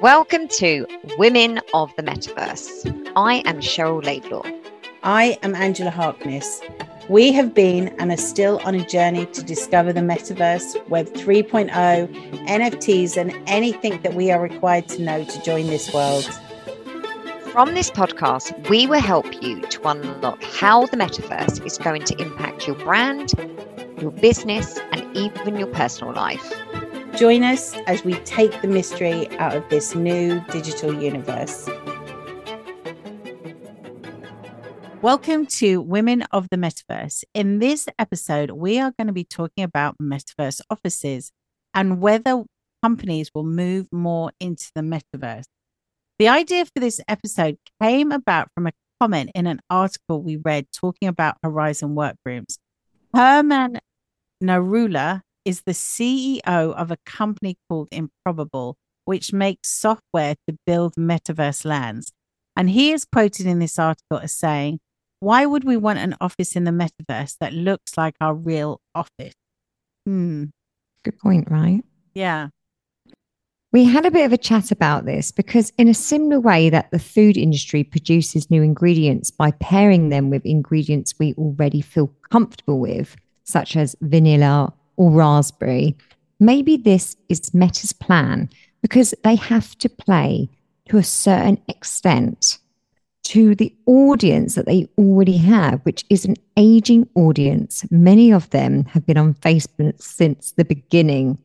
Welcome to Women of the Metaverse. I am Cheryl Laidlaw. I am Angela Harkness. We have been and are still on a journey to discover the metaverse, Web 3.0, NFTs, and anything that we are required to know to join this world. From this podcast, we will help you to unlock how the metaverse is going to impact your brand, your business, and even your personal life. Join us as we take the mystery out of this new digital universe. Welcome to Women of the Metaverse. In this episode, we are going to be talking about metaverse offices and whether companies will move more into the metaverse. The idea for this episode came about from a comment in an article we read talking about Horizon Workrooms. Herman Narula is the CEO of a company called Improbable, which makes software to build metaverse lands. And he is quoted in this article as saying, Why would we want an office in the metaverse that looks like our real office? Hmm. Good point, right? Yeah. We had a bit of a chat about this because, in a similar way that the food industry produces new ingredients by pairing them with ingredients we already feel comfortable with, such as vanilla or raspberry. Maybe this is Meta's plan because they have to play to a certain extent to the audience that they already have, which is an aging audience. Many of them have been on Facebook since the beginning.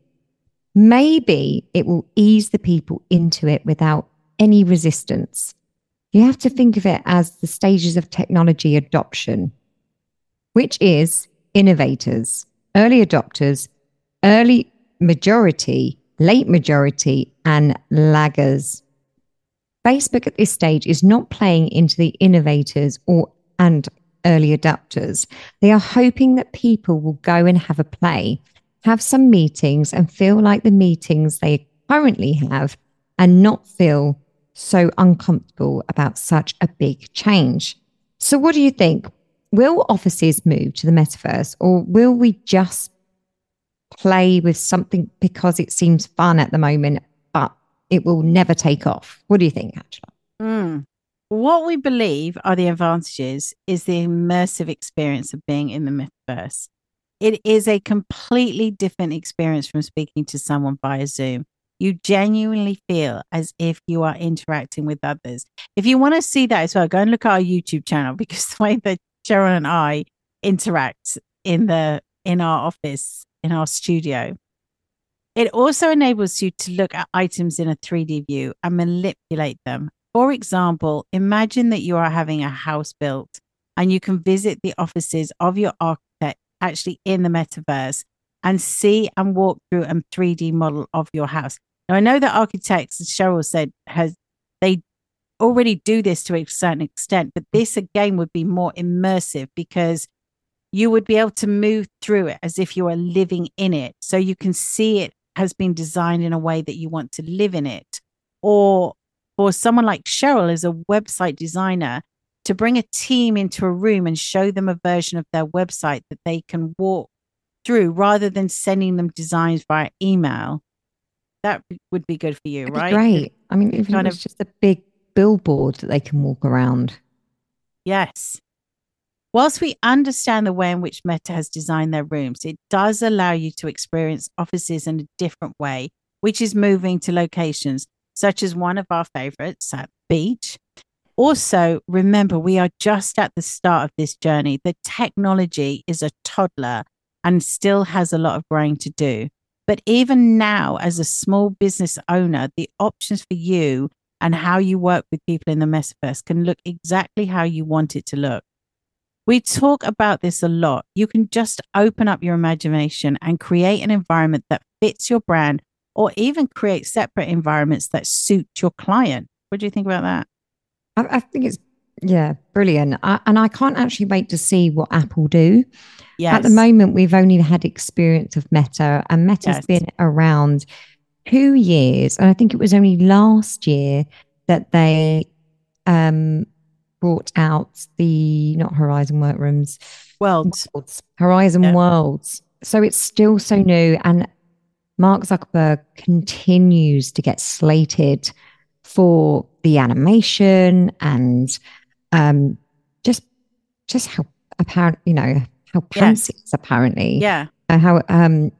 Maybe it will ease the people into it without any resistance. You have to think of it as the stages of technology adoption, which is innovators early adopters, early majority, late majority, and laggers. Facebook at this stage is not playing into the innovators or and early adopters. They are hoping that people will go and have a play, have some meetings, and feel like the meetings they currently have and not feel so uncomfortable about such a big change. So, what do you think? Will offices move to the metaverse or will we just play with something because it seems fun at the moment, but it will never take off? What do you think, Angela? Mm. What we believe are the advantages is the immersive experience of being in the metaverse. It is a completely different experience from speaking to someone via Zoom. You genuinely feel as if you are interacting with others. If you want to see that as well, go and look at our YouTube channel because the way that Sharon and I interact in the in our office in our studio. It also enables you to look at items in a 3D view and manipulate them. For example, imagine that you are having a house built and you can visit the offices of your architect actually in the metaverse and see and walk through a 3D model of your house. Now, I know that architects, as Cheryl said, has already do this to a certain extent, but this again would be more immersive because you would be able to move through it as if you are living in it. So you can see it has been designed in a way that you want to live in it. Or for someone like Cheryl as a website designer, to bring a team into a room and show them a version of their website that they can walk through rather than sending them designs via email. That would be good for you, That'd right? Great. I mean, if kind it was of just a big billboard that they can walk around. Yes. Whilst we understand the way in which Meta has designed their rooms, it does allow you to experience offices in a different way, which is moving to locations such as one of our favorites at beach. Also, remember, we are just at the start of this journey. The technology is a toddler and still has a lot of growing to do. But even now, as a small business owner, the options for you and how you work with people in the metaverse can look exactly how you want it to look. We talk about this a lot. You can just open up your imagination and create an environment that fits your brand or even create separate environments that suit your client. What do you think about that? I, I think it's, yeah, brilliant. I, and I can't actually wait to see what Apple do. Yes. At the moment, we've only had experience of Meta, and Meta's yes. been around two years, and I think it was only last year that they um, brought out the not Horizon Workrooms, Worlds, Worlds Horizon yeah. Worlds. So it's still so new, and Mark Zuckerberg continues to get slated for the animation and um, just just how apparent, you know, how pants Yes. it's apparently Yeah. uh, how um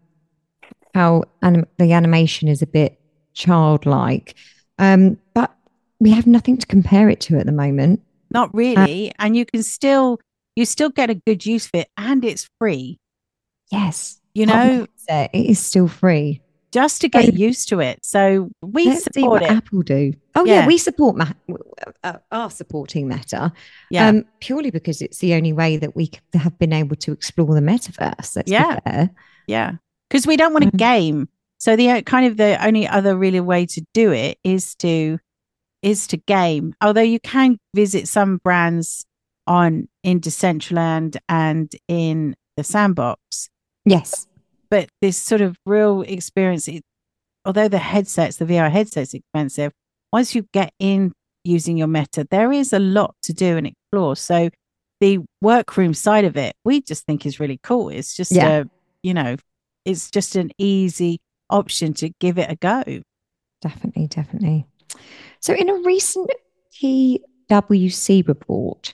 how anim- the animation is a bit childlike um but we have nothing to compare it to at the moment Not really. and you can still you still get a good use of it and it's free. yes You know, it is still free just to get used to it. So we support what it. apple do oh yeah, Yeah. we support Ma- uh, are supporting meta Yeah. um purely because it's the only way that we have been able to explore the metaverse Yeah. Yeah, because we don't want to Mm. game. So the kind of the only other really way to do it is to is to game. Although you can visit some brands on in Decentraland and in the Sandbox, yes but this sort of real experience. It, although the headsets, the VR headsets, expensive. Once you get in using your Meta, there is a lot to do and explore. So the workroom side of it, we just think is really cool. It's just Yeah. a, you know, it's just an easy option to give it a go. Definitely, definitely. So, in a recent PwC report,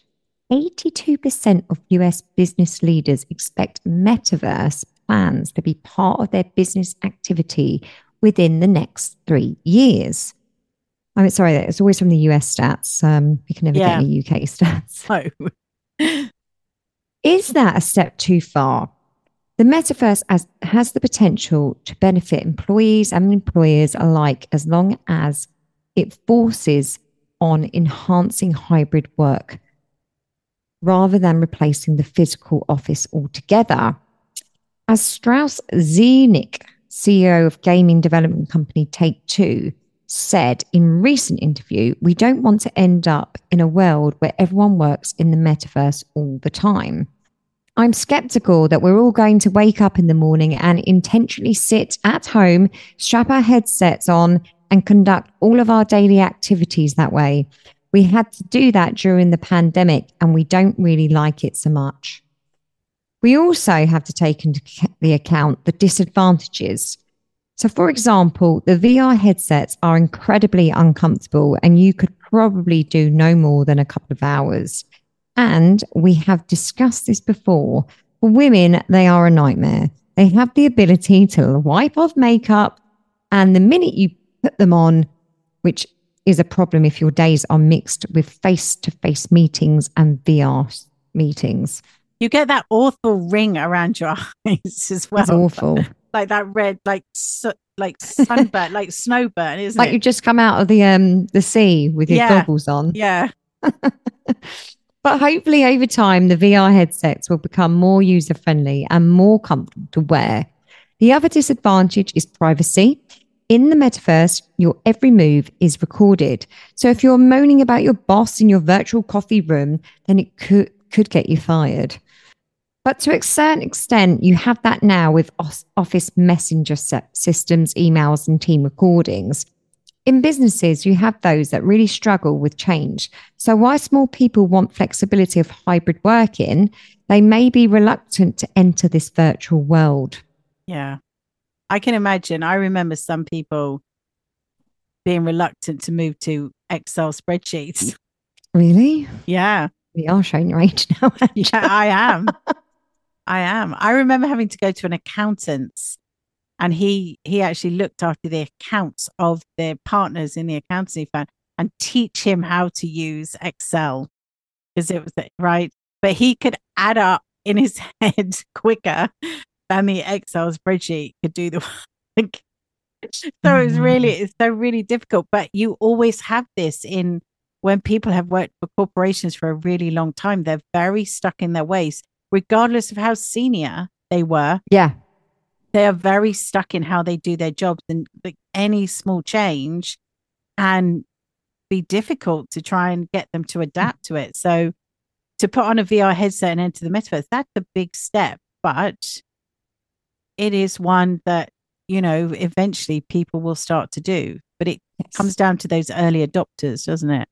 82% of US business leaders expect metaverse plans to be part of their business activity within the next three years. I'm sorry, it's always from the US stats. Um, we can never Yeah. get any UK stats. So Is that a step too far? The metaverse has, has the potential to benefit employees and employers alike as long as it forces on enhancing hybrid work rather than replacing the physical office altogether. As Strauss Zelnick, CEO of gaming development company Take Two, said in recent interview, we don't want to end up in a world where everyone works in the metaverse all the time. I'm skeptical that we're all going to wake up in the morning and intentionally sit at home, strap our headsets on, and conduct all of our daily activities that way. We had to do that during the pandemic, and we don't really like it so much. We also have to take into the account the disadvantages. So, for example, the VR headsets are incredibly uncomfortable, and you could probably do no more than a couple of hours. And we have discussed this before. For women, they are a nightmare. They have the ability to wipe off makeup, and the minute you put them on, which is a problem if your days are mixed with face to face meetings and VR meetings. you get that awful ring around your eyes as well. It's awful. Like that red, like su- like sunburn, like snowburn, isn't like it? you've just come out of the um the sea with your Yeah. goggles on. yeah. But hopefully, over time, the VR headsets will become more user friendly and more comfortable to wear. The other disadvantage is privacy. In the metaverse, your every move is recorded. So if you're moaning about your boss in your virtual coffee room, then it could, could get you fired. But to a certain extent, you have that now with Office Messenger systems, emails, and team recordings. In businesses, you have those that really struggle with change. So, while small people want flexibility of hybrid working, they may be reluctant to enter this virtual world. Yeah. I can imagine. I remember some people being reluctant to move to Excel spreadsheets. Really? Yeah. We are showing your age now. Yeah, I am. I am. I remember having to go to an accountant's and he he actually looked after the accounts of their partners in the accountancy firm and teach him how to use Excel because it was right. But he could add up in his head quicker than the Excel spreadsheet could do the work. so it was really mm-hmm. it's so really difficult. But you always have this in when people have worked for corporations for a really long time, they're very stuck in their ways, regardless of how senior they were. yeah. They are very stuck in how they do their jobs, and like any small change can be difficult to try and get them to mm. adapt to it. So, to put on a VR headset and enter the metaverse, that's a big step, but it is one that you know eventually people will start to do. But it Yes. comes down to those early adopters, doesn't it?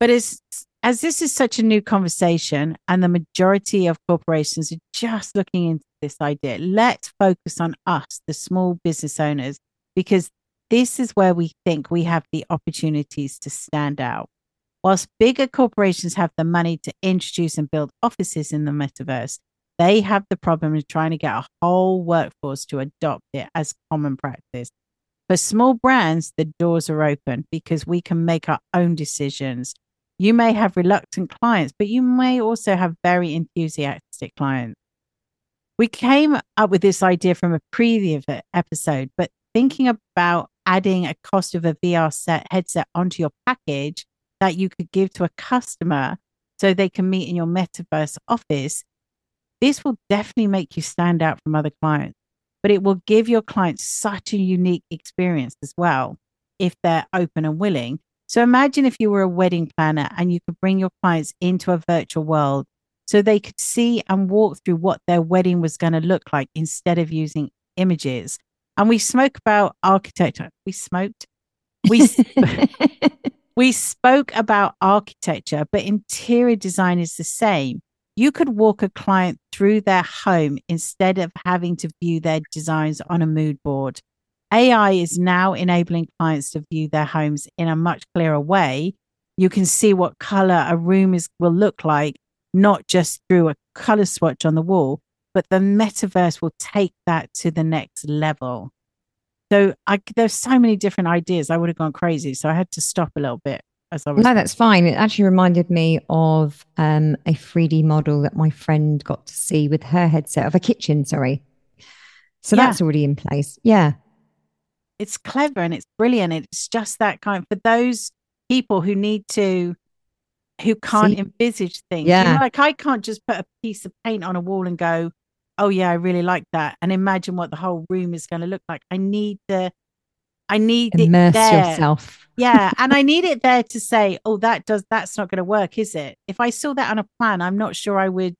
But it's as this is such a new conversation and the majority of corporations are just looking into this idea, let's focus on us, the small business owners, because this is where we think we have the opportunities to stand out. Whilst bigger corporations have the money to introduce and build offices in the metaverse, they have the problem of trying to get a whole workforce to adopt it as common practice. For small brands, the doors are open because we can make our own decisions. You may have reluctant clients, but you may also have very enthusiastic clients. We came up with this idea from a previous episode, but thinking about adding a cost of a VR set headset onto your package that you could give to a customer so they can meet in your metaverse office, this will definitely make you stand out from other clients but it will give your clients such a unique experience as well if they're open and willing. So imagine if you were a wedding planner and you could bring your clients into a virtual world so they could see and walk through what their wedding was going to look like instead of using images. And we spoke about architecture. We smoked. We we spoke about architecture, but interior design is the same you could walk a client through their home instead of having to view their designs on a mood board. AI is now enabling clients to view their homes in a much clearer way. You can see what color a room is will look like, not just through a color swatch on the wall, but the metaverse will take that to the next level. So I, there's so many different ideas. I would have gone crazy. So I had to stop a little bit as I was. No, that's fine. It actually reminded me of um, a 3D model that my friend got to see with her headset of a kitchen. Sorry. So yeah. that's already in place. Yeah. It's clever and it's brilliant. It's just that kind for those people who need to, who can't See? envisage things. Yeah. You know, like I can't just put a piece of paint on a wall and go, oh, yeah, I really like that. And imagine what the whole room is going to look like. I need the I need immerse yourself. yeah, and I need it there to say, oh, that does that's not going to work, is it? If I saw that on a plan, I'm not sure I would.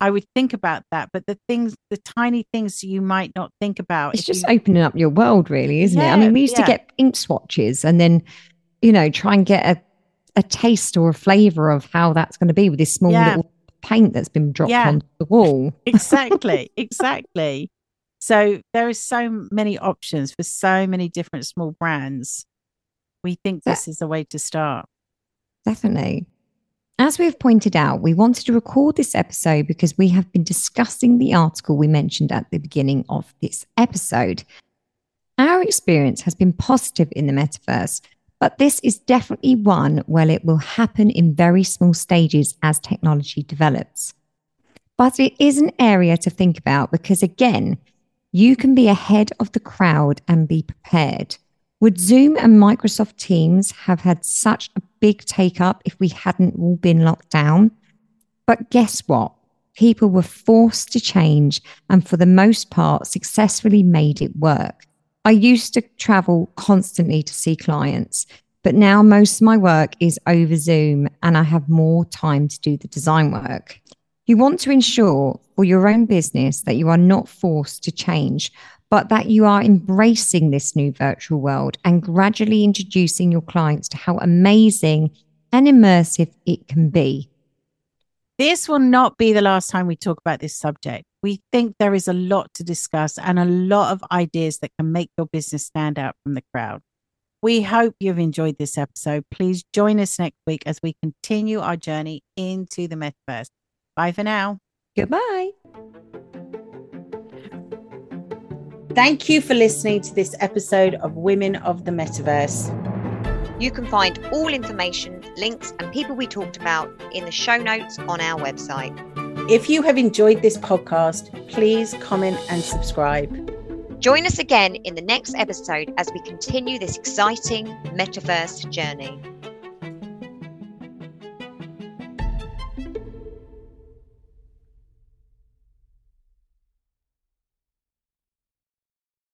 I would think about that, but the things, the tiny things you might not think about. It's just you... opening up your world, really, isn't yeah, it? I mean, we used yeah. to get ink swatches and then, you know, try and get a, a taste or a flavor of how that's going to be with this small yeah. little paint that's been dropped onto the wall. exactly, exactly. So there are so many options for so many different small brands. We think this is a way to start. Definitely. As we have pointed out, we wanted to record this episode because we have been discussing the article we mentioned at the beginning of this episode. Our experience has been positive in the metaverse, but this is definitely one where it will happen in very small stages as technology develops. But it is an area to think about because, again, you can be ahead of the crowd and be prepared. Would Zoom and Microsoft Teams have had such a big take up if we hadn't all been locked down? But guess what? People were forced to change and, for the most part, successfully made it work. I used to travel constantly to see clients, but now most of my work is over Zoom and I have more time to do the design work. You want to ensure for your own business that you are not forced to change, but that you are embracing this new virtual world and gradually introducing your clients to how amazing and immersive it can be. This will not be the last time we talk about this subject. We think there is a lot to discuss and a lot of ideas that can make your business stand out from the crowd. We hope you've enjoyed this episode. Please join us next week as we continue our journey into the metaverse. Bye for now. Goodbye. Thank you for listening to this episode of Women of the Metaverse. You can find all information, links, and people we talked about in the show notes on our website. If you have enjoyed this podcast, please comment and subscribe. Join us again in the next episode as we continue this exciting metaverse journey.